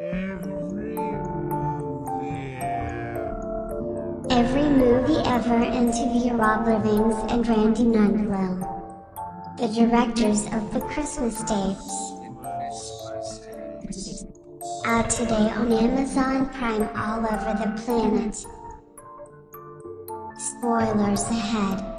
Every movie ever interview Rob Livings and Randy Nundlow, the directors of the Christmas tapes. Out today on Amazon Prime all over the planet. Spoilers ahead.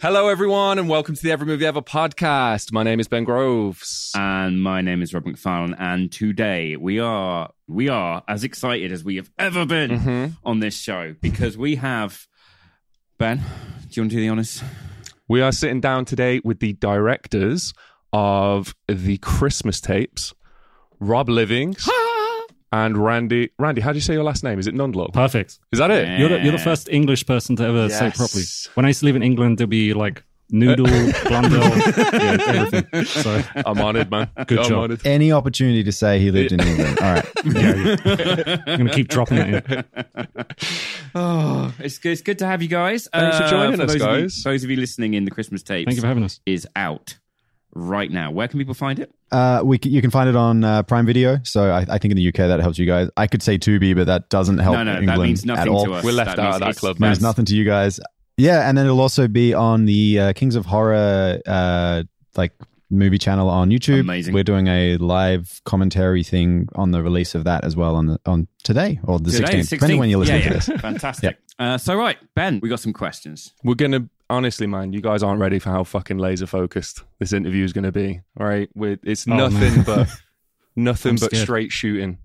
Hello, everyone, and welcome to the Every Movie Ever podcast. My name is Ben Groves. And my name is Rob McFarlane, and today we are we are as excited as we have ever been Mm-hmm. on this show because we have Ben. Do you want to do the honors? We are sitting down today with the directors of the Christmas tapes, Rob Livings and Randy. Randy, how do you say your last name? Is it Nundlow? Perfect. Is that it? Yeah. You're the, you're the first English person to ever say it properly. When I used to live in England, there'd be like noodle, blundell, yeah, everything. So I'm honored, man. Good I'm job. honoured. any opportunity to say he lived in England. All right. Yeah, I'm going to keep dropping it in. Oh, it's good. It's good to have you guys. Uh, Thanks for joining us, those of you- guys. those of you listening in, the Christmas tape. Thank you for having us. is out right now. Where can people find it? Uh, we c- you can find it on uh, Prime Video. So I, I think in the UK that helps you guys. I could say Tubi, but that doesn't help no, no, England that means nothing to us. We're left That out of that club. Means that's- nothing to you guys. Yeah, and then it'll also be on the uh, Kings of Horror uh, like movie channel on YouTube. Amazing. We're doing a live commentary thing on the release of that as well on the on today or the Today, 16th, depending when you're listening yeah, to this. Fantastic. Uh, so, right, Ben, we got some questions. We're going to, honestly, man, you guys aren't ready for how fucking laser focused this interview is going to be. All right. We're, it's Oh, nothing man. but. Nothing I'm but scared. straight shooting.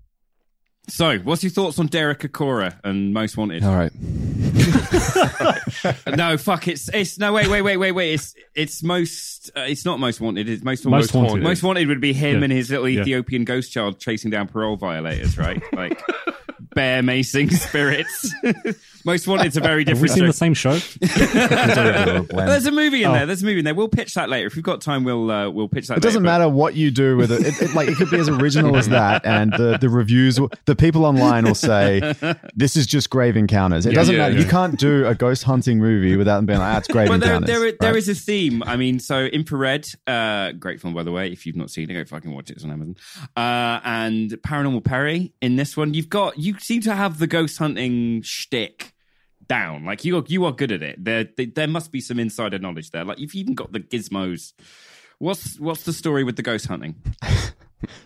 So, what's your thoughts on Derek Acorah and Most Wanted? All right. no, fuck. It's it's no wait wait wait wait wait. It's it's most. Uh, it's not most wanted. It's most Most wanted. Wanted. Most wanted would be him Yeah. and his little Yeah. Ethiopian ghost child chasing down parole violators, right? Like bear macing spirits. most wanted's a very Have we different. seen the same show? There's a movie in Oh. there. There's a movie in there. We'll pitch that later. If we've got time, we'll uh, we'll pitch that. It doesn't later, matter what you do with it. It, it. Like it could be as original as that, and the, the reviews, will- the people online will say, "This is just grave encounters." It doesn't yeah, matter. yeah. You can't do a ghost hunting movie without them being like, "Ah, it's grave But there, encounters." there, there right? is a theme. I mean, so Infrared, uh, great film by the way. If you've not seen it, go fucking watch it. It's on Amazon. Uh, and Paranormal Perry. In this one, you've got you seem to have the ghost hunting shtick down. Like you are, you are good at it. There, there, there must be some insider knowledge there. Like you've even got the gizmos. What's what's the story with the ghost hunting?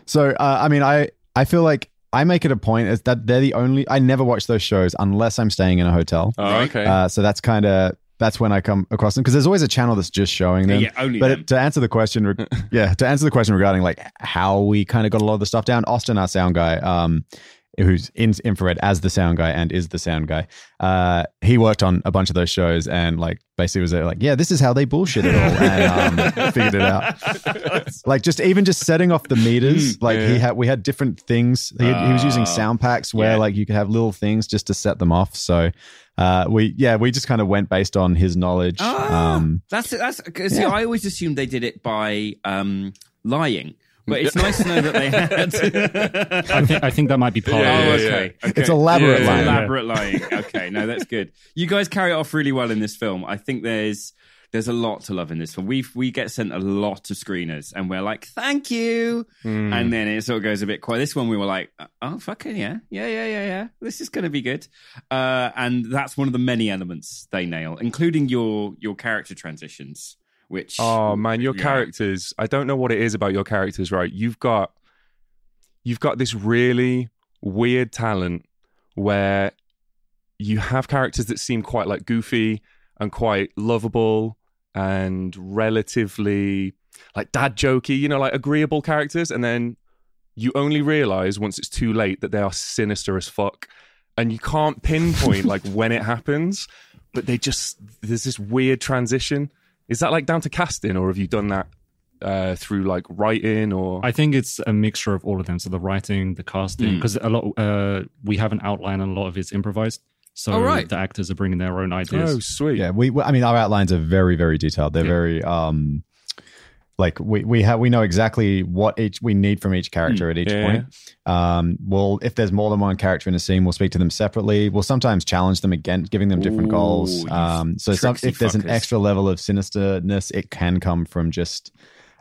So, uh, I mean, I I feel like I make it a point is that they're the only. I never watch those shows unless I'm staying in a hotel. Oh, okay. Uh, so that's kind of that's when I come across them because there's always a channel that's just showing them. Yeah, only but them. to answer the question, re- yeah, to answer the question regarding like how we kind of got a lot of the stuff down, Austin, our sound guy, um, who's in infrared as the sound guy and is the sound guy, uh, he worked on a bunch of those shows and like basically was like, yeah, this is how they bullshit it all, and um, figured it out. like just even just setting off the meters, like he had we had different things. He, he was using Ah, sound packs where yeah. like you could have little things just to set them off. So. Uh, we yeah we just kind of went based on his knowledge. Ah, Um, that's that's. 'cause, See, yeah. I always assumed they did it by um, lying, but it's nice to know that they had. I think, I think that might be part Oh, of it. yeah, okay. okay. It's elaborate It's lying. Elaborate lying. Okay, no, that's good. You guys carry it off really well in this film. I think there's there's a lot to love in this film. We we get sent a lot of screeners, and we're like, thank you, Hmm. and then it sort of goes a bit quiet. This one, we were like, oh fucking yeah, yeah, yeah, yeah, yeah. This is going to be good, uh, and that's one of the many elements they nail, including your your character transitions. Which Oh man, your yeah. characters. I don't know what it is about your characters, right? You've got you've got this really weird talent where you have characters that seem quite like goofy and quite lovable and relatively like dad jokey, you know, like agreeable characters, and then you only realize once it's too late that they are sinister as fuck. And you can't pinpoint like when it happens, but they just there's this weird transition. Is that like down to casting, or have you done that uh, through like writing or? I think it's a mixture of all of them. So the writing, the casting, Mm. because a lot uh, we have an outline and a lot of it's improvised. So Oh, right. the actors are bringing their own ideas. oh, sweet. Yeah, we. I mean, our outlines are very, very detailed. They're Yeah. very um, like we we have we know exactly what each we need from each character at each Yeah. point. Um, we'll if there's more than one character in a scene, we'll speak to them separately. We'll sometimes challenge them again, giving them different Ooh, goals. Um, so some, tricksy if there's an extra level of sinisterness, it can come from just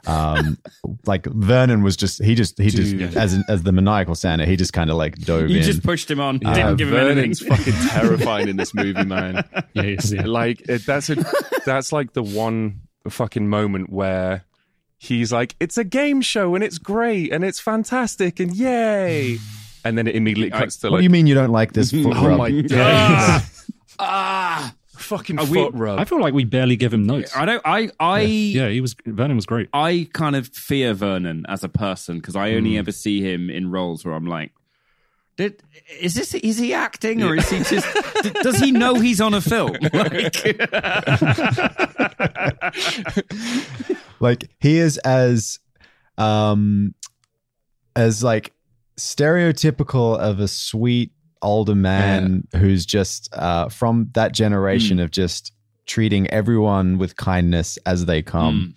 Um, like Vernon was just he just he Dude. just as as the maniacal Santa he just kind of like dove You in. just pushed him on. Uh, Didn't give him Vernon's anything. fucking terrifying in this movie, man. Yeah, he's- yeah. Like it, that's a that's like the one fucking moment where he's like, "It's a game show and it's great and it's fantastic and yay," and then it immediately I- cuts to what like, do you mean you don't like this foot "Oh rub? my god, Ah, fucking Are we- foot rub." I feel like we barely give him notes. I don't. I. I. yeah, he was Vernon was great. I kind of fear Vernon as a person because I only Hmm. ever see him in roles where I'm like, did is this is he acting or is he just d- does he know he's on a film? Like, like he is as um as like stereotypical of a sweet older man who's just uh from that generation of just treating everyone with kindness as they come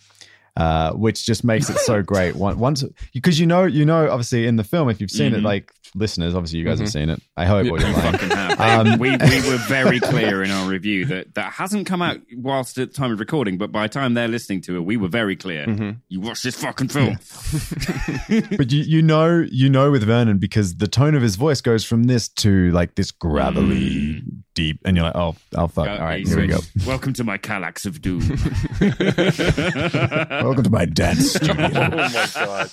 uh which just makes it so great once because you know you know obviously in the film if you've seen it Mhm. like listeners obviously you guys have Mhm. seen it i hope Yeah. you're fucking have. Um, we we were very clear in our review that that hasn't come out whilst at the time of recording, but by the time they're listening to it, we were very clear. Mhm. You watch this fucking film. but you you know you know with Vernon because the tone of his voice goes from this to like this gravelly deep, and you're like, oh, oh fuck, Uh, all right, here we go. Welcome to my Calax of Doom. Welcome to my dad's oh my god!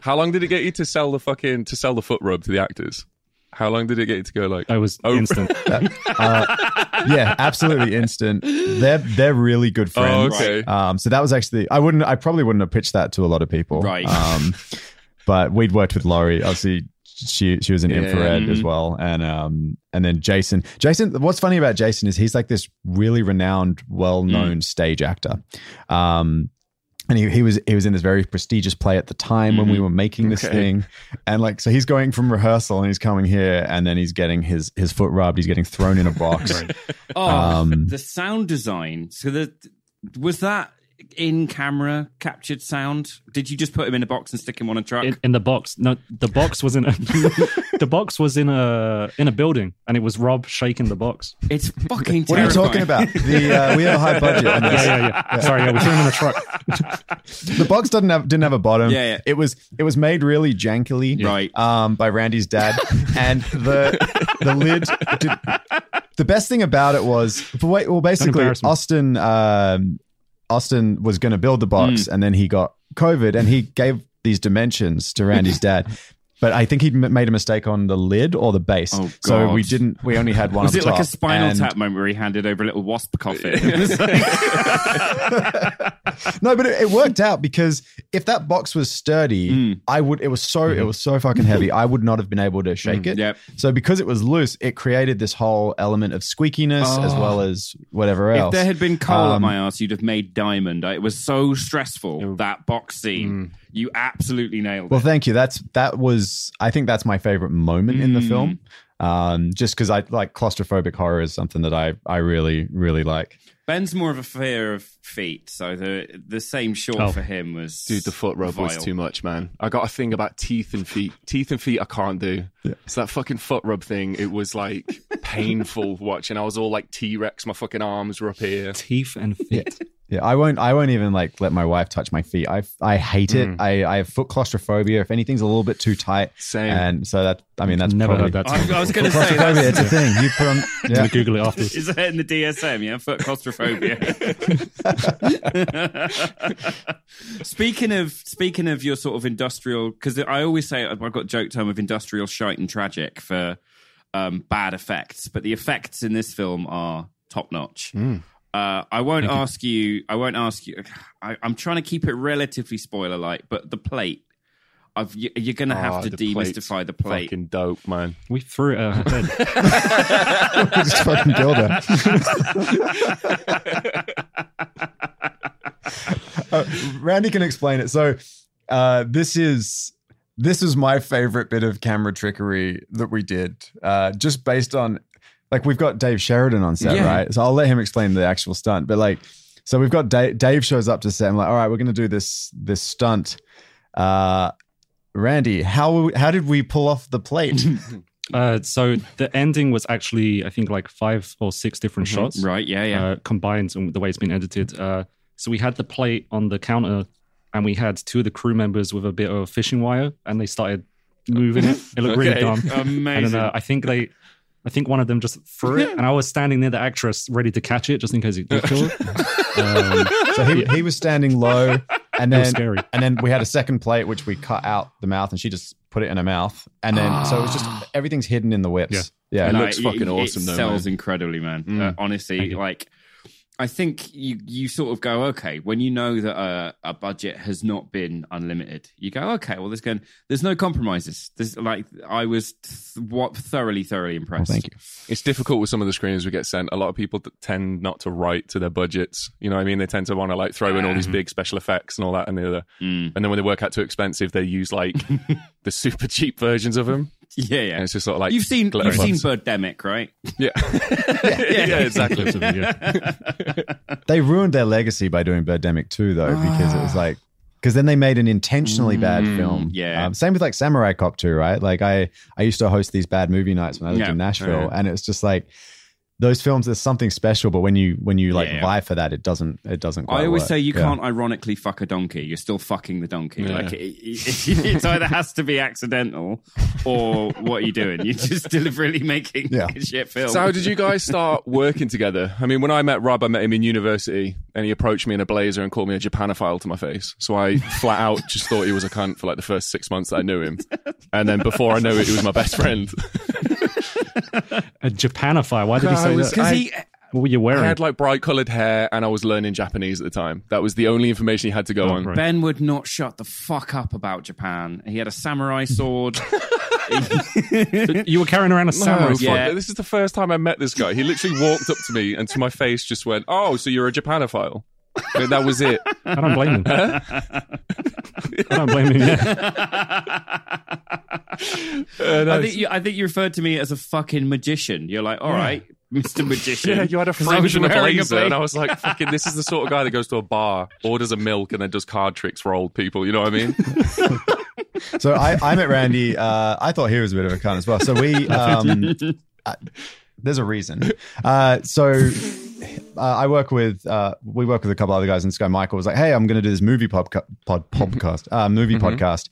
How long did it get you to sell the fucking to sell the foot rub to the actors? How long did it get you to go like? I was Oh. instant. uh, yeah, absolutely instant. They're they're really good Oh, friends. okay. Um, so that was actually I wouldn't I probably wouldn't have pitched that to a lot of people. Right. Um, but we'd worked with Laurie. Obviously, she she was in Yeah. infrared as Mhm. well, and um and then Jason. Jason. What's funny about Jason is he's like this really renowned, well known stage actor. Um. And he, he was he was in this very prestigious play at the time when we Mhm. were making this Okay. thing, and like so he's going from rehearsal and he's coming here and then he's getting his his foot rubbed, he's getting thrown in a box. Oh, Um, the sound design. So the was that in camera captured sound? Did you just put him in a box and stick him on a truck? in, in the box. No, the box was in a the box was in a in a building, and it was Rob shaking the box. it's fucking. What are you talking about? The uh, we have a high budget. On this. Yeah, yeah, yeah. Sorry, yeah, we threw him in a truck. The box didn't have didn't have a bottom. Yeah, yeah. It was it was made really jankily, Right. Um, by Randy's dad, and the the lid. Did, the best thing about it was, well, wait, well basically. Austin um, Austin was going to build the box, Hmm. and then he got COVID, and he gave these dimensions to Randy's dad. But I think he made a mistake on the lid or the base, Oh, so we didn't. We only had one. Was it like a spinal and- tap moment where he handed over a little wasp coffin? no, but it, it worked out because if that box was sturdy, Mm. I would. It was so it was so fucking heavy. I would not have been able to shake it. yep. So because it was loose, it created this whole element of squeakiness as Oh. well as whatever else. If there had been coal Um, my ass, you'd have made diamond. It was so stressful that box scene. Mm. You absolutely nailed well, it. Well, thank you. That's that was. I think that's my favorite moment in the Mm. film. Um, just because I like claustrophobic horror is something that I I really really like. Ben's more of a fear of feet, so the the same short Oh. for him was Dude, the foot rub was too much, man. I got a thing about teeth and feet. Teeth and feet, I can't do. It's that fucking foot rub thing. It was like painful watching. I was all like T Rex. My fucking arms were up here. Teeth and feet. Yeah, I won't. I won't even like let my wife touch my feet. I I hate it. Mm. I I have foot claustrophobia. If anything's a little bit too tight, Same. and so that I mean that's Never probably, heard that. I, term. I was going to say Claustrophobia, that's, it's a thing. You put on. Yeah. gonna Google it afterwards. is that in the DSM? Yeah, foot claustrophobia. speaking of speaking of your sort of industrial, because I always say I've got joke term of industrial shite and tragic for um, bad effects, but the effects in this film are top notch. Mm. Uh, I won't ask you. I won't ask you. I, I'm trying to keep it relatively spoiler like, but the plate. I've, you- you're going to have Oh, to the plate's demystify the plate. Fucking dope, man. We threw it at her head. just fucking killed her. Uh, Randy can explain it. So uh, this is this is my favorite bit of camera trickery that we did, uh, just based on like we've got Dave Sheridan on set, Yeah. right? So I'll let him explain the actual stunt, but like. So we've got Dave, Dave shows up to set. I'm like, all right, we're going to do this this stunt. Uh, Randy, how how did we pull off the plate? Uh, so the ending was actually, I think, like five or six different Mm-hmm. shots Right? Yeah, yeah. uh, combined and the way it's been edited. Uh, so we had the plate on the counter and we had two of the crew members with a bit of fishing wire, and they started moving it. It looked really Okay. dumb. And Amazing. then uh, I think they, I think one of them just threw it, and I was standing near the actress ready to catch it just in case it did kill it. Um, So he, he was standing low, and then scary. and then we had a second plate which we cut out the mouth, and she just put it in her mouth, and then so it was just everything's hidden in the whips. Yeah, It No, looks fucking awesome, It though, sells man. incredibly, man. Mm. Uh, honestly, like I think you you sort of go okay when you know that a, a budget has not been unlimited. You go okay, well there's going there's no compromises. There's like I was th- what thoroughly thoroughly Well, impressed. thank you. It's difficult with some of the screeners we get sent. A lot of people tend not to write to their budgets. You know what I mean? They tend to want to like throw in all these big special effects and all that and the other. Mm. And then when they work out too expensive, they use like the super cheap versions of them. Yeah, And yeah. it's just sort of like You've seen you've seen box. Birdemic, right? yeah. yeah, exactly. Clips of yeah. They ruined their legacy by doing Birdemic 2, though, because it was like, because then they made an intentionally bad Mm, film. yeah. Um, same with like Samurai Cop 2, right? Like I, I used to host these bad movie nights when I lived Yeah. in Nashville, Yeah. and it's just like those films. There's something special, but when you when you like Yeah. vie for that, it doesn't it doesn't. Quite I always work. say you Yeah. can't ironically fuck a donkey. You're still fucking the donkey. Yeah. Like it, it, it either has to be accidental or what are you doing? You're just deliberately making Yeah. a shit film. So how did you guys start working together? I mean, when I met Rob, I met him in university, and he approached me in a blazer and called me a Japanophile to my face. So I flat out just thought he was a cunt for like the first six months that I knew him, and then before I knew it, he was my best friend. A Japanify. Why did he say was- that? Because he, What were you wearing? I wearing? had like bright colored hair, and I was learning Japanese at the time. That was the only information he had to go Oh, on. right. Ben would not shut the fuck up about Japan. He had a samurai sword. you were carrying around a samurai. No, sword. Yeah. this is the first time I met this guy. He literally walked up to me and to my face just went, "Oh, so you're a Japanophile?" And that was it. I don't blame him. I don't blame him. Yeah. And I I think you, I think you referred to me as a fucking magician. You're like, all right, Mr. Magician. Yeah, you had a 'Cause I was fringe and a blazer, and I was like, "Fucking, this is the sort of guy that goes to a bar, orders a milk, and then does card tricks for old people." You know what I mean? So I, I met Randy. Uh, I thought he was a bit of a cunt as well. So we, um, uh, there's a reason. Uh, so uh, I work with, uh, we work with a couple other guys, and this guy Michael was like, "Hey, I'm going to do this movie podca- pod podcast, uh, movie Mhm. podcast."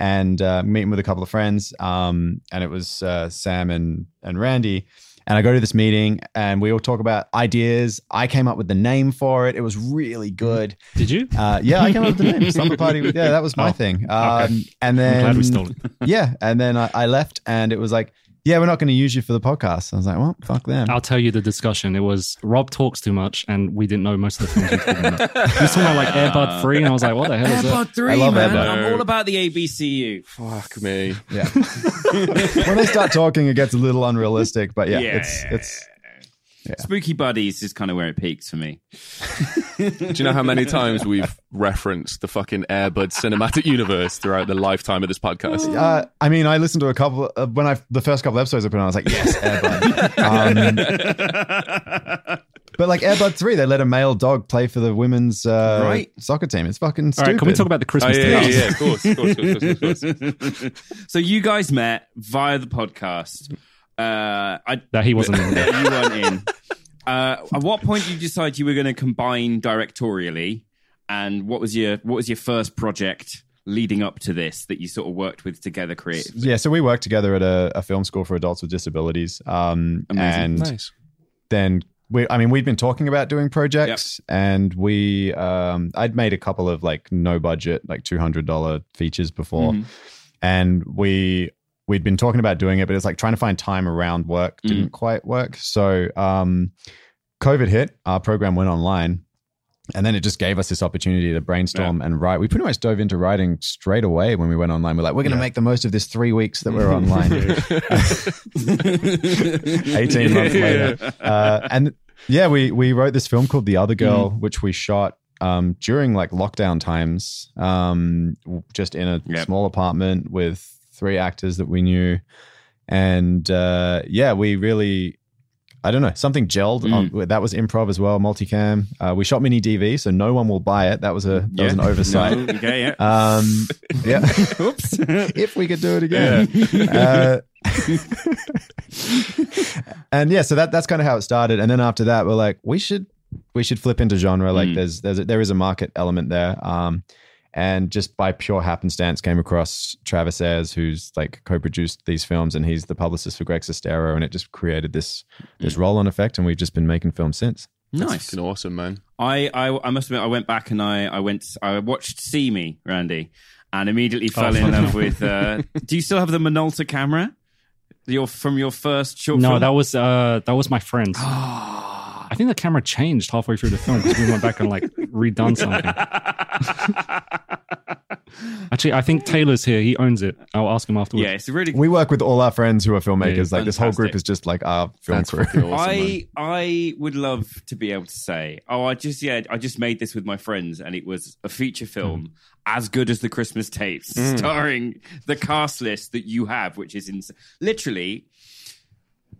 And uh, meeting with a couple of friends, um, and it was uh, Sam and and Randy. And I go to this meeting, and we all talk about ideas. I came up with the name for it. It was really good. Did you? Uh, yeah, I came up with the name. Slumber Party. Yeah, that was my Oh, thing. Um, And then I'm glad we stole it. yeah, and then I, I left, and it was like, yeah, we're not going to use you for the podcast. I was like, well, fuck them. I'll tell you the discussion. It was Rob talks too much, and we didn't know most of the films he was talking about. He was talking about like Airbud 3, and I was like, what the hell is that? Airbud 3, I love man. Airbud. I'm all about the ABCU. Fuck me. Yeah. when they start talking, it gets a little unrealistic, but yeah, it's it's Yeah. Spooky Buddies is kind of where it peaks for me. Do you know how many times we've referenced the fucking Airbud cinematic universe throughout the lifetime of this podcast? Uh, I mean, I listened to a couple uh, when I the first couple episodes I put on. I was like, yes, Airbud. um, but like Airbud three, they let a male dog play for the women's uh, Right. soccer team. It's fucking stupid. right, can we talk about the Oh, Christmas yeah, yeah, yeah, of course, of course, of course, of course. so you guys met via the podcast. Uh, I, That he wasn't in. that you weren't in. Uh, at what point did you decide you were going to combine directorially? And what was your what was your first project leading up to this that you sort of worked with together creatively? Yeah, so we worked together at a, a film school for adults with disabilities, um, Amazing. and Nice. then we i mean we'd been talking about doing projects and we um i'd made a couple of like no budget like $200 features before Mhm. and we we'd been talking about doing it but it's like trying to find time around work Mm. didn't quite work so um covid hit our program went online and then it just gave us this opportunity to brainstorm and write. We pretty much dove into writing straight away when we went online. We're like, we're going to make the most of this three weeks that we're online. 18 months later. Uh, and yeah, we, we wrote this film called The Other Girl, which we shot um, during like lockdown times, um, just in a Yep. small apartment with three actors that we knew. And uh, yeah, we really, I don't know, something gelled. On, that was improv as well, multicam. Uh, we shot mini DV, so no one will buy it. That was a that was an oversight. No, okay, yeah. Um, yeah. Oops. if we could do it again. Uh, and yeah, so that that's kind of how it started. And then after that, we're like, we should we should flip into genre. Like, Mm. there's there's a, there is a market element there. Um, and just by pure happenstance came across Travis Ayers, who's like co-produced these films, and he's the publicist for Greg Sestero, and it just created this this roll-on effect, and we've just been making films since. Nice. Fucking awesome, man. I, I I must admit, I went back and I I went I watched See Me, Randy, and immediately fell in love with. Uh, do you still have the Minolta camera? Your from your first short No, film? that was uh that was my friend. I think the camera changed halfway through the film because we went back and like redone something. Actually, I think Taylor's here. He owns it. I'll ask him afterwards. yeah, it's a really. We work with all our friends who are filmmakers. Yeah, like this whole group is just like our film That's crew. fucking awesome, man. I I would love to be able to say, oh, I just yeah, I just made this with my friends, and it was a feature film hmm. as good as the Christmas tapes, hmm. starring the cast list that you have, which is ins- literally.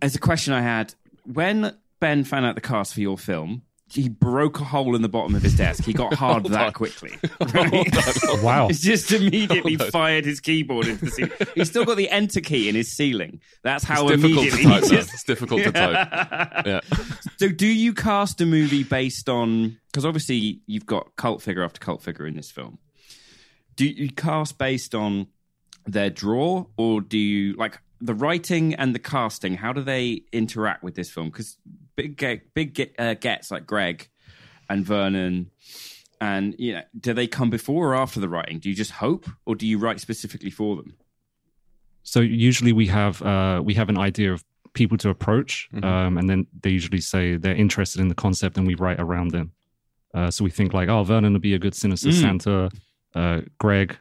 As a question I had when Ben found out the cast for your film. He broke a hole in the bottom of his desk. He got hard that quickly. Right? Wow. He's just immediately fired his keyboard into the ceiling. He's still got the enter key in his ceiling. That's how It's difficult to immediately type. just It's difficult to type. Yeah. so, do you cast a movie based on? Because obviously, you've got cult figure after cult figure in this film. Do you cast based on their draw, or do you like the writing and the casting? How do they interact with this film? Because big, ge- big ge- uh, gets like Greg and Vernon, and you know, do they come before or after the writing? Do you just hope, or do you write specifically for them? So usually we have uh, we have an idea of people to approach, um, and then they usually say they're interested in the concept, and we write around them. Uh, so we think like, oh, Vernon would be a good sinister Mm. Santa. Uh, Greg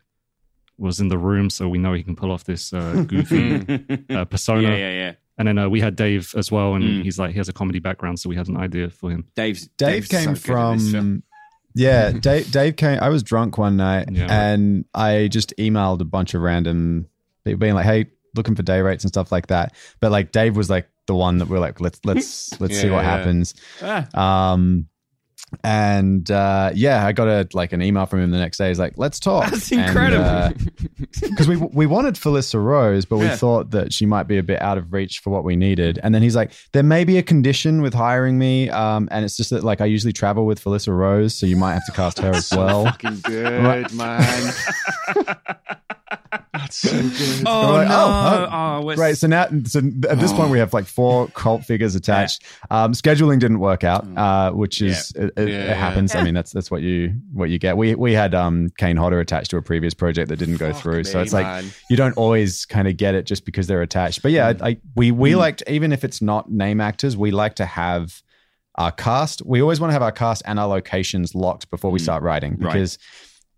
was in the room, so we know he can pull off this uh, goofy uh, persona. yeah, yeah, yeah. And then uh, we had Dave as well, and Mm. he's like he has a comedy background, so we had an idea for him. Dave's Dave Dave's came so good in this film. from. Yeah, Dave. Dave came. I was drunk one night, Yeah. and I just emailed a bunch of random people, being like, "Hey, looking for day rates and stuff like that." But like, Dave was like the one that we're like, "Let's let's let's see what yeah. happens." Ah. Um, and uh, yeah, I got a like an email from him the next day. He's like, "Let's talk." That's incredible. Because we we wanted Felissa Rose, but we Yeah. thought that she might be a bit out of reach for what we needed. And then he's like, "There may be a condition with hiring me, um, and it's just that like I usually travel with Felissa Rose, so you might have to cast her as well." Fucking good, man. That's so good. Oh, like, no! oh, Oh, we're Right. So now, so at this point, we have like four cult figures attached. Um, scheduling didn't work out, uh, which is it, it, Yeah, it yeah. happens. I mean, that's that's what you what you get. We we had um, Kane Hodder attached to a previous project that didn't go through, so me, it's like man. you don't always kind of get it just because they're attached. But yeah, I, we we liked even if it's not name actors, we like to have our cast. We always want to have our cast and our locations locked before we start writing Right. because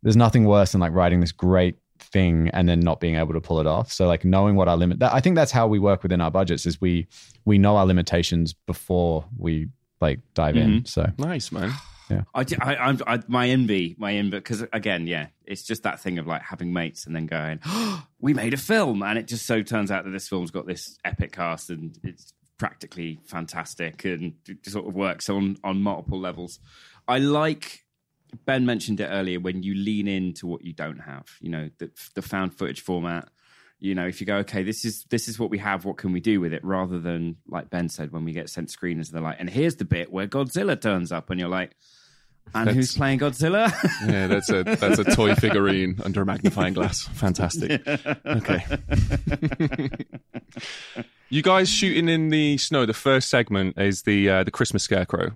there's nothing worse than like writing this great thing and then not being able to pull it off. So like knowing what our limit that, I think that's how we work within our budgets is we we know our limitations before we like dive in. Mm-hmm. So Nice, man. I, I, I'm- I, my envy, my envy, because again, yeah, it's just that thing of like having mates and then going, oh, we made a film, and it just so turns out that this film's got this epic cast and it's practically fantastic and sort of works on on multiple levels. I like Ben mentioned it earlier when you lean into what you don't have, you know, the, the found footage format. You know, if you go, okay, this is this is what we have. What can we do with it? Rather than like Ben said, when we get sent screeners, they're like, and here's the bit where Godzilla turns up, and you're like, and who's playing Godzilla? Yeah, that's a that's a toy figurine under a magnifying glass. Fantastic. Okay. you guys shooting in the snow. The first segment is the uh, the Christmas scarecrow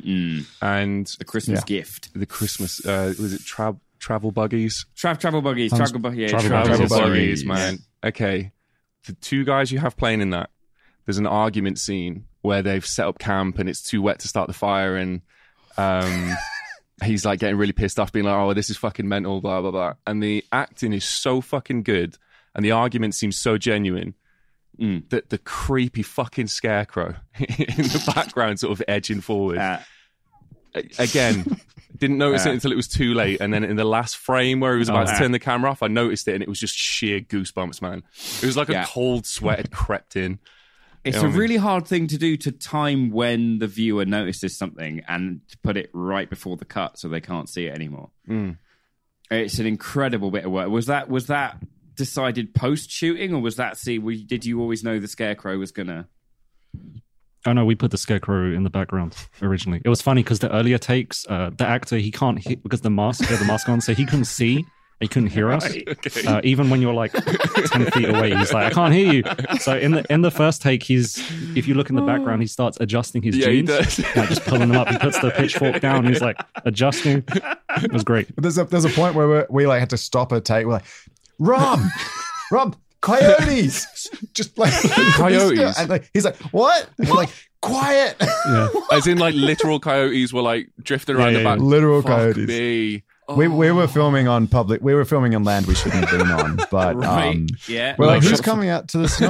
Mm, and the Christmas Yeah. gift. the Christmas uh, was it tra- travel buggies? Tra- travel buggies, Sounds- travel, bu- yeah, travel travel, buggies. Travel buggies. buggies, man. Okay, the two guys you have playing in that. There's an argument scene where they've set up camp and it's too wet to start the fire and um he's like getting really pissed off being like oh this is fucking mental blah blah blah and the acting is so fucking good and the argument seems so genuine Mm. that the creepy fucking scarecrow in the background sort of edging forward Uh, again didn't notice Uh. it until it was too late and then in the last frame where he was about to turn the camera off i noticed it and it was just sheer goosebumps man it was like Yeah. a cold sweat had crept in it's You know a what I mean? really hard thing to do to time when the viewer notices something and to put it right before the cut so they can't see it anymore. Mm. It's an incredible bit of work. Was that was that decided post shooting, or was that see? We, did you always know the scarecrow was gonna? Oh no, we put the scarecrow in the background originally. It was funny because the earlier takes, uh, the actor he can't hit because the mask, he had the mask on, so he couldn't see. He couldn't hear us, Okay. uh, even when you're like ten feet away. He's like, I can't hear you. So in the in the first take, he's if you look in the background, he starts adjusting his Yeah, jeans, like just pulling them up. He puts the pitchfork down. He's like adjusting. It was great. But there's a there's a point where we're, we like had to stop a take. We're like, Rob, Rob, coyotes, just like Coyotes? And like, he's like, what? And like, quiet. Yeah. As in, like literal coyotes were like drifting around Yeah, the back. yeah. Literal Fuck coyotes. Me. We we were filming on public. We were filming on land we shouldn't have been on. But Right. um, yeah. we're like, Like, who's coming out to the snow?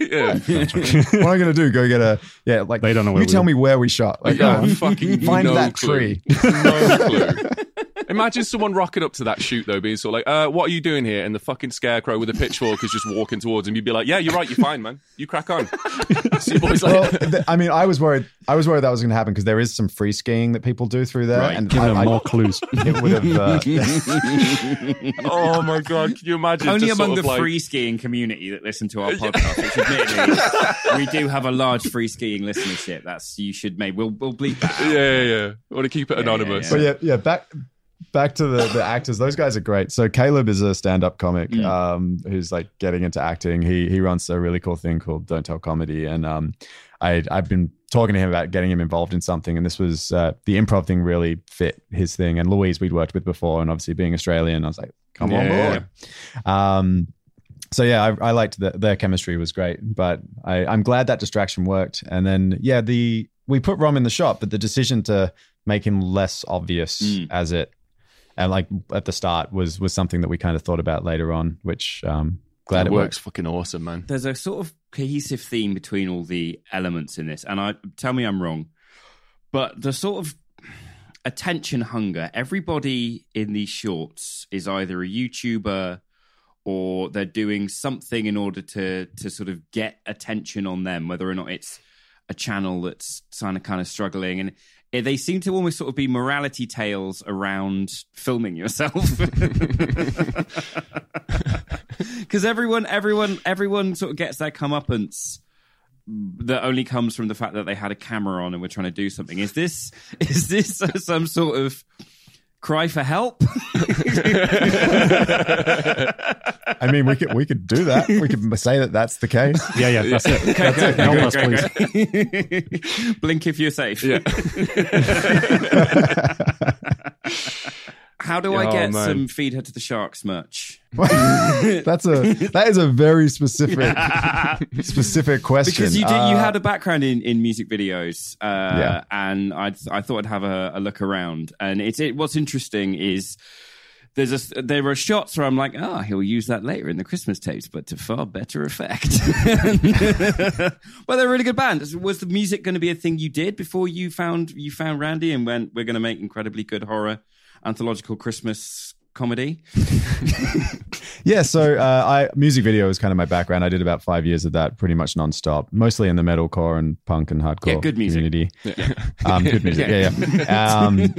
yeah. what am I gonna do? Go get a yeah? Like They don't know where You we tell are. me where we shot. Like, Yeah, go on, fucking find no that clue. tree. No clue. Imagine someone rocking up to that shoot though, being sort of like, uh, "What are you doing here?" And the fucking scarecrow with a pitchfork is just walking towards him. You'd be like, "Yeah, you're right. You're fine, man. You crack on." See, boys, well, like, th- I mean, I was worried. I was worried that was going to happen because there is some free skiing that people do through there, Right. and Give I, him I- more clues. it would have. Uh, oh my god, can you imagine? Only among the like, free skiing community that listen to our podcast, which admittedly we do have a large free skiing listenership. That's you should maybe we'll we'll bleep that out. Yeah, yeah, yeah. I want to keep it Yeah, anonymous. But yeah, yeah. Back back to the the actors. Those guys are great. So Caleb is a stand up comic Mm. um, who's like getting into acting. He he runs a really cool thing called Don't Tell Comedy, and um, I I've been talking to him about getting him involved in something, and this was uh, the improv thing really fit his thing. And Louise we'd worked with before, and obviously being Australian, I was like, come on Yeah. board. Um, so yeah, I, I liked that their chemistry was great, but I, I'm glad that distraction worked. And then yeah, the we put Rom in the shot, but the decision to make him less obvious Mm. as it and like at the start was was something that we kind of thought about later on, which um glad that it works works. fucking awesome, man. There's a sort of cohesive theme between all the elements in this, and I tell me I'm wrong, but the sort of attention hunger. Everybody in these shorts is either a YouTuber or they're doing something in order to to sort of get attention on them, whether or not it's a channel that's kind of kind of struggling and. It- They seem to almost sort of be morality tales around filming yourself, because everyone, everyone, everyone sort of gets their comeuppance that only comes from the fact that they had a camera on and were trying to do something. Is this is this some sort of cry for help? I mean, we could we could do that. We could say that that's the case. Yeah, yeah, that's it. Okay, That's it. Help us, please. please. Blink if you're safe. Yeah. How do I Oh, get man. some feed her to the sharks merch? that's a that is a very specific specific question. Because you did, you Uh, had a background in, in music videos, uh, Yeah. and I I thought I'd have a, a look around. And it's it, what's interesting is there's a there are shots where I'm like, oh, he'll use that later in the Christmas tapes, but to far better effect. well, they're a really good band. Was the music going to be a thing you did before you found you found Randy and went, we're going to make incredibly good horror anthological Christmas comedy? Yeah, so uh, I music video is kind of my background. I did about five years of that, pretty much nonstop, mostly in the metalcore and punk and hardcore Yeah, good music. community. Um, good music, yeah, yeah. Um,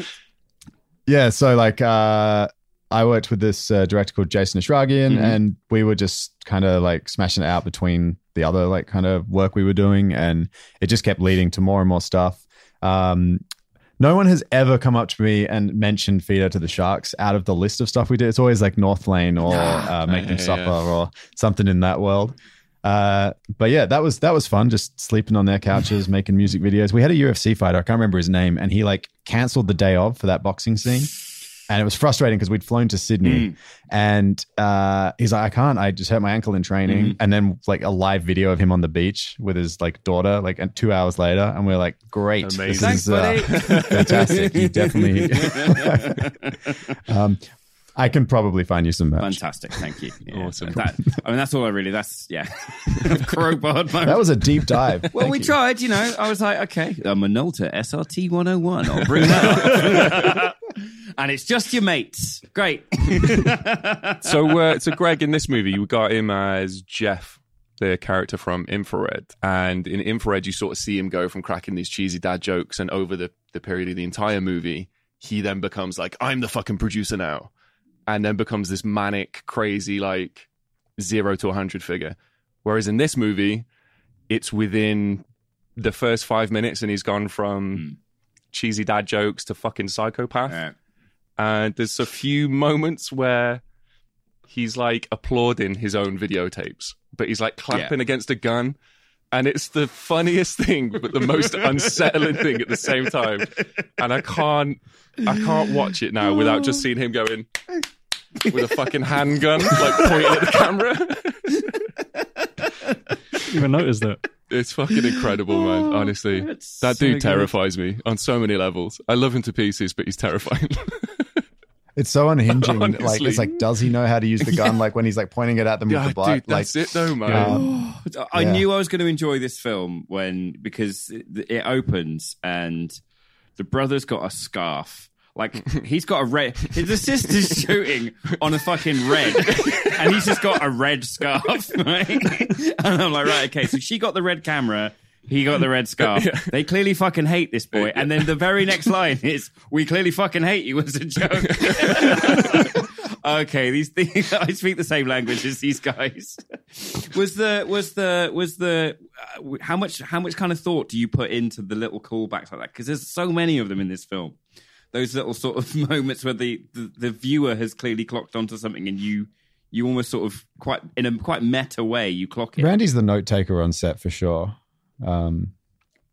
yeah, so like uh, I worked with this uh, director called Jason Ashragian, Mhm. and we were just kind of like smashing it out between the other like kind of work we were doing, and it just kept leading to more and more stuff. Um, no one has ever come up to me and mentioned Feed Her to the Sharks out of the list of stuff we did. It's always like North Lane or uh, Make Them Suffer yeah. or something in that world. Uh, but yeah, that was that was fun. Just sleeping on their couches, making music videos. We had a UFC fighter. I can't remember his name, and he like canceled the day of for that boxing scene, and it was frustrating because we'd flown to Sydney, and uh, he's like, I can't. I just hurt my ankle in training, and then like a live video of him on the beach with his like daughter, like and two hours later, and we're like, great, this Thanks, is uh, fantastic. You definitely. um, I can probably find you some merch. Fantastic, thank you. Yeah, Awesome. That, I mean, that's all I really. That's yeah. Crowbarred my That was a deep dive. Well, Thank we you. tried, you know. I was like, okay, a Minolta SRT 101. I'll bring that up. and it's just your mates. Great. so, uh, so Greg, in this movie, you got him as Jeff, the character from Infrared, and in Infrared, you sort of see him go from cracking these cheesy dad jokes, and over the the period of the entire movie, he then becomes like, I'm the fucking producer now, and then becomes this manic, crazy, like zero to a hundred figure. Whereas in this movie, it's within the first five minutes, and he's gone from Mm. cheesy dad jokes to fucking psychopath. Uh, And there's a few moments where he's like applauding his own videotapes, but he's like clapping against a gun. And it's the funniest thing, but the most unsettling thing at the same time. And I can't, I can't watch it now without just seeing him going with a fucking handgun, like pointing at the camera. Didn't even notice that. It's fucking incredible, man. Oh, honestly, it's that so dude good. terrifies me on so many levels. I love him to pieces, but he's terrifying. It's so unhinging. like it's like, does he know how to use the gun? Like when he's like pointing it at them with the butt. dude, like that's it though, man. um, I Yeah. knew I was going to enjoy this film when because it, it opens and the brother's got a scarf. Like he's got a red. His sister's shooting on a fucking red, and he's just got a red scarf. Right? And I'm like, right, okay. So she got the red camera. He got the red scarf. They clearly fucking hate this boy. And then the very next line is, "We clearly fucking hate you" Was a joke. okay, these things. I speak the same language as these guys. Was the was the was the uh, how much how much kind of thought do you put into the little callbacks like that? Because there's so many of them in this film. Those little sort of moments where the, the the viewer has clearly clocked onto something, and you you almost sort of quite in a quite meta way you clock it. Randy's the note taker on set for sure. Um,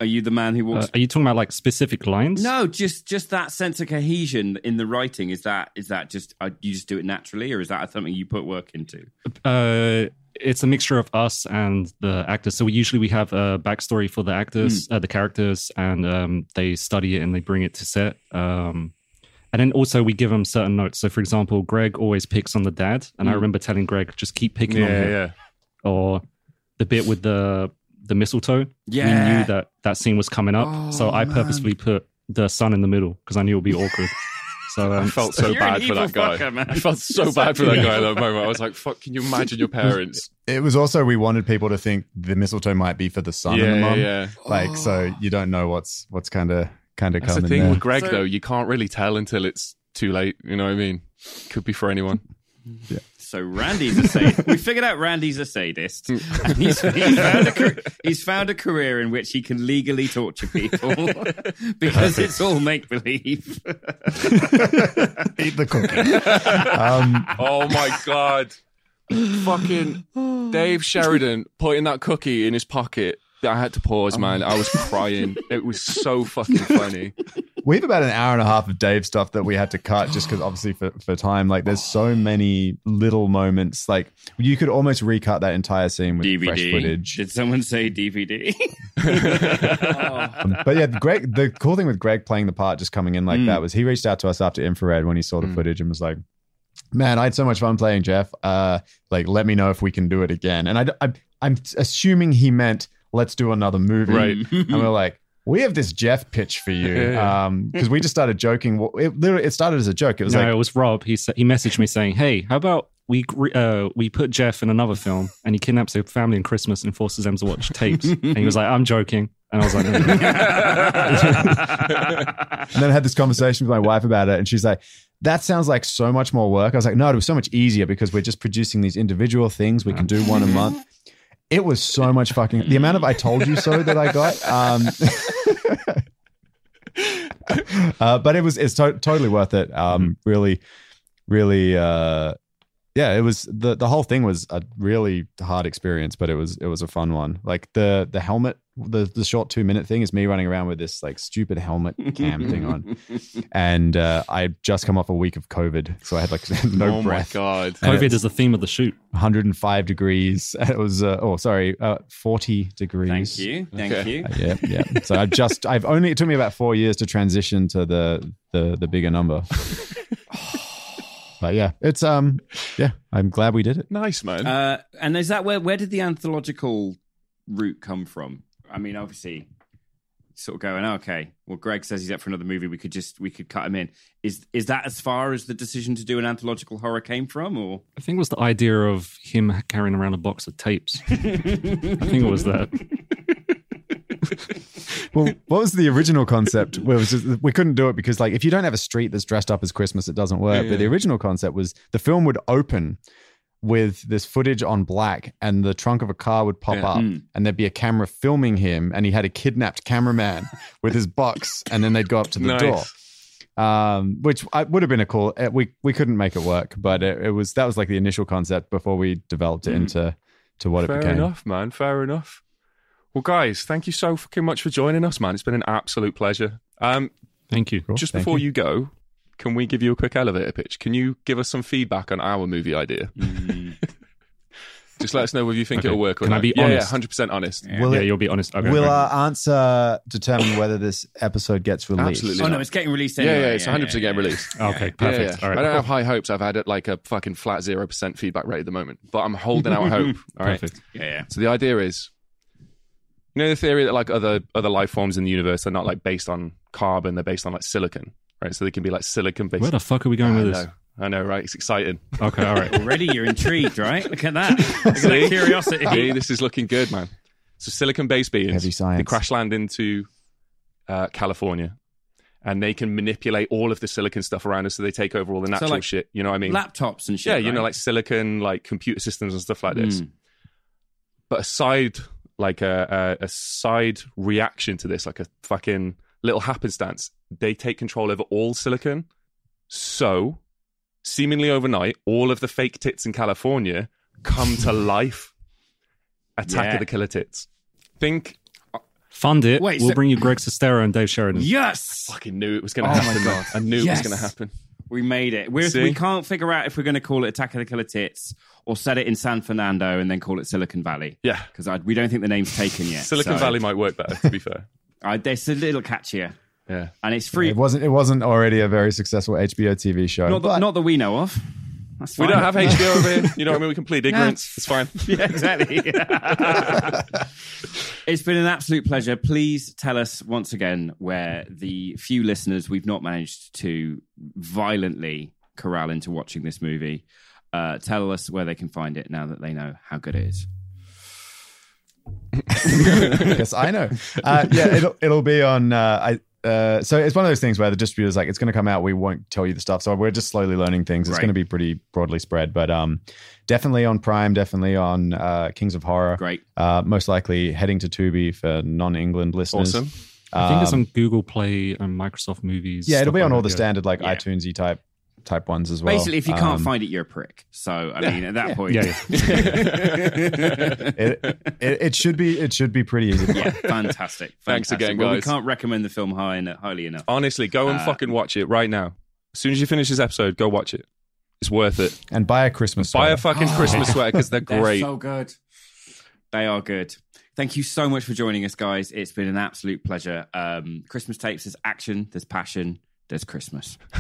Are you the man who Uh, walks? are you talking about like specific lines? no, just just that sense of cohesion in the writing. Is that is that just uh, you just do it naturally, or is that something you put work into? Uh, it's a mixture of us and the actors. So we usually we have a backstory for the actors, uh, the characters, and um, they study it and they bring it to set. Um, and then also we give them certain notes. So for example, Greg always picks on the dad, and I Mm. remember telling Greg just keep picking on him. yeah. Or the bit with the the mistletoe. yeah. we knew that that scene was coming up, so Oh, I man. purposefully put the son in the middle because I knew it would be awkward. So I um, felt so bad for evil that guy. fucker, man. I felt so You're bad for that guy at that moment. I was like, "Fuck! Can you imagine your parents?" it was also we wanted people to think the mistletoe might be for the son and the yeah, mom. yeah. Like so you don't know what's what's kind of kind of coming the thing there. with Greg, So- though. You can't really tell until it's too late. You know what I mean? Could be for anyone. So Randy's a sadist. we figured out Randy's a sadist, and he's, he's, found a, he's found a career in which he can legally torture people because it's all make believe. Eat the cookie. um, Oh my god! Fucking Dave Sheridan putting that cookie in his pocket. I had to pause, man. I was crying. It was so fucking funny. we have about an hour and a half of Dave stuff that we had to cut just because obviously for, for time. Like there's so many little moments. Like you could almost recut that entire scene with fresh DVD. footage. Did someone say DVD? But yeah, Greg. The cool thing with Greg playing the part, just coming in like Mm. that, was he reached out to us after Infrared when he saw the footage and was like, "Man, I had so much fun playing Jeff. Uh, like, let me know if we can do it again." And I, I I'm assuming he meant let's do another movie, Right. and we're like. We have this Jeff pitch for you, Yeah. um, because we just started joking. Well, It literally it started as a joke. It was no, like, it was Rob. He said he messaged me saying, "Hey, how about we uh, we put Jeff in another film and he kidnaps a family on Christmas and forces them to watch tapes." and he was like, "I'm joking," and I was like, "No, no, no." And then I had this conversation with my wife about it, and she's like, "That sounds like so much more work." I was like, "No, it was so much easier because we're just producing these individual things. We can do one a month." It was so much fucking the amount of "I told you so" that I got. Um, uh, but it was it's to- totally worth it. Um, really, really. Uh, yeah, it was the the whole thing was a really hard experience, but it was it was a fun one. Like the the helmet, the the short two minute thing is me running around with this like stupid helmet cam thing on, and uh, I just come off a week of COVID, so I had like no oh breath. my god! And COVID is the theme of the shoot. 105 degrees. It was uh, oh sorry, uh, 40 degrees. Thank you, thank Okay. you. Uh, yeah, yeah. So I've just I've only it took me about four years to transition to the the the bigger number. But yeah, it's um yeah, I'm glad we did it. Nice man. Uh, and is that where where did the anthological route come from? I mean, obviously, sort of going, okay, well, Greg says he's up for another movie. We could just we could cut him in. Is is that as far as the decision to do an anthological horror came from, or I think it was the idea of him carrying around a box of tapes. I think it was that. Well, what was the original concept? Well, it was just, we couldn't do it because like if you don't have a street that's dressed up as Christmas, it doesn't work. Yeah. But the original concept was the film would open with this footage on black, and the trunk of a car would pop Yeah. up, Mm. and there'd be a camera filming him, and he had a kidnapped cameraman with his box, and then they'd go up to the Nice. door. Um, which I, would have been a cool. uh, We we couldn't make it work, but it, it was that was like the initial concept before we developed it Mm. into to what Fair it became. Fair enough, man. Fair enough. Well, guys, thank you so fucking much for joining us, man. It's been an absolute pleasure. Um, Thank you. Cool. just Thank before you. go, can we give you a quick elevator pitch? Can you give us some feedback on our movie idea? Mm. Just let us know whether you think Okay. it'll work or Can I not. be yeah, honest? yeah, hundred percent honest. Will yeah, it- you'll be honest. Okay, Will okay. our answer determine whether this episode gets released? Absolutely. Oh no, it's getting released Yeah, anyway. yeah, it's hundred percent getting released. Okay, Yeah, perfect. yeah. All right. I don't have high hopes. I've had it like a fucking flat zero percent feedback rate at the moment, but I'm holding out hope. All right. Perfect. Yeah, yeah. So the idea is, you know, the theory that like other other life forms in the universe are not like based on carbon; they're based on like silicon, right? So they can be like silicon based. Where the fuck are we going I with this? I know, right? It's exciting. Okay, all right. Already you're intrigued, right? Look at that. Look at that curiosity. See, this is looking good, man. So silicon-based beings, Heavy science. they crash land into uh, California, and they can manipulate all of the silicon stuff around us, so they take over all the So, natural like, shit. You know what I mean? Laptops and shit. yeah, you know, like silicon, like computer systems and stuff like this. Mm. But aside, like a, a a side reaction to this, like a fucking little happenstance, they take control over all silicon. So, seemingly overnight, all of the fake tits in California come to life. Attack Yeah. of the Killer Tits. Think, Fund it. Wait, we'll so- bring you Greg Sestero and Dave Sheridan. Yes, fucking knew it was going to Oh my happen. God. I knew it was going to happen. We made it. We're, See? we can't figure out if we're going to call it Attack of the Killer Tits or set it in San Fernando and then call it Silicon Valley. Yeah. Because we don't think the name's taken yet. Silicon so, Valley might work better, to be fair. Uh, it's a little catchier, Yeah. and it's free. It wasn't. It wasn't already a very successful HBO TV show. not, that, but not that we know of. That's We don't have HBO over here. You know what I mean? We can plead ignorance. It's fine. yeah, exactly. it's been an absolute pleasure. Please tell us once again where the few listeners we've not managed to violently corral into watching this movie. Uh, tell us where they can find it now that they know how good it is. yes, I know. Uh, yeah, it'll it'll be on. Uh, I. Uh, so it's one of those things where the distributor's like, it's going to come out. We won't tell you the stuff. So we're just slowly learning things. It's Right. going to be pretty broadly spread, but um, definitely on Prime, definitely on uh, Kings of Horror. Great. Uh, most likely heading to Tubi for non-England listeners. Awesome. I think it's Um, on Google Play and Microsoft Movies. Yeah, it'll be on all the standard like Yeah. iTunesy type type ones as well. Basically, if you can't Um, find it, you're a prick. So, I mean, at that point. Yeah, it, it, it should be it should be pretty easy. Yeah, fantastic. Thanks Fantastic. again, Well, we can't recommend the film high, highly enough. Honestly, go and Uh, fucking watch it right now. As soon as you finish this episode, go watch it. It's worth it. And buy a Christmas sweater. Buy a sweater. fucking Christmas sweater because they're They're great. so good. They are good. Thank you so much for joining us, guys. It's been an absolute pleasure. Um, Christmas tapes, there's action, there's passion, there's Christmas.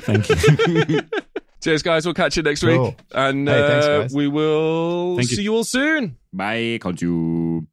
Thank you. Cheers, guys. We'll catch you next Cool. week. And Hey, uh, guys. we will Thank see you all soon. Bye, conju.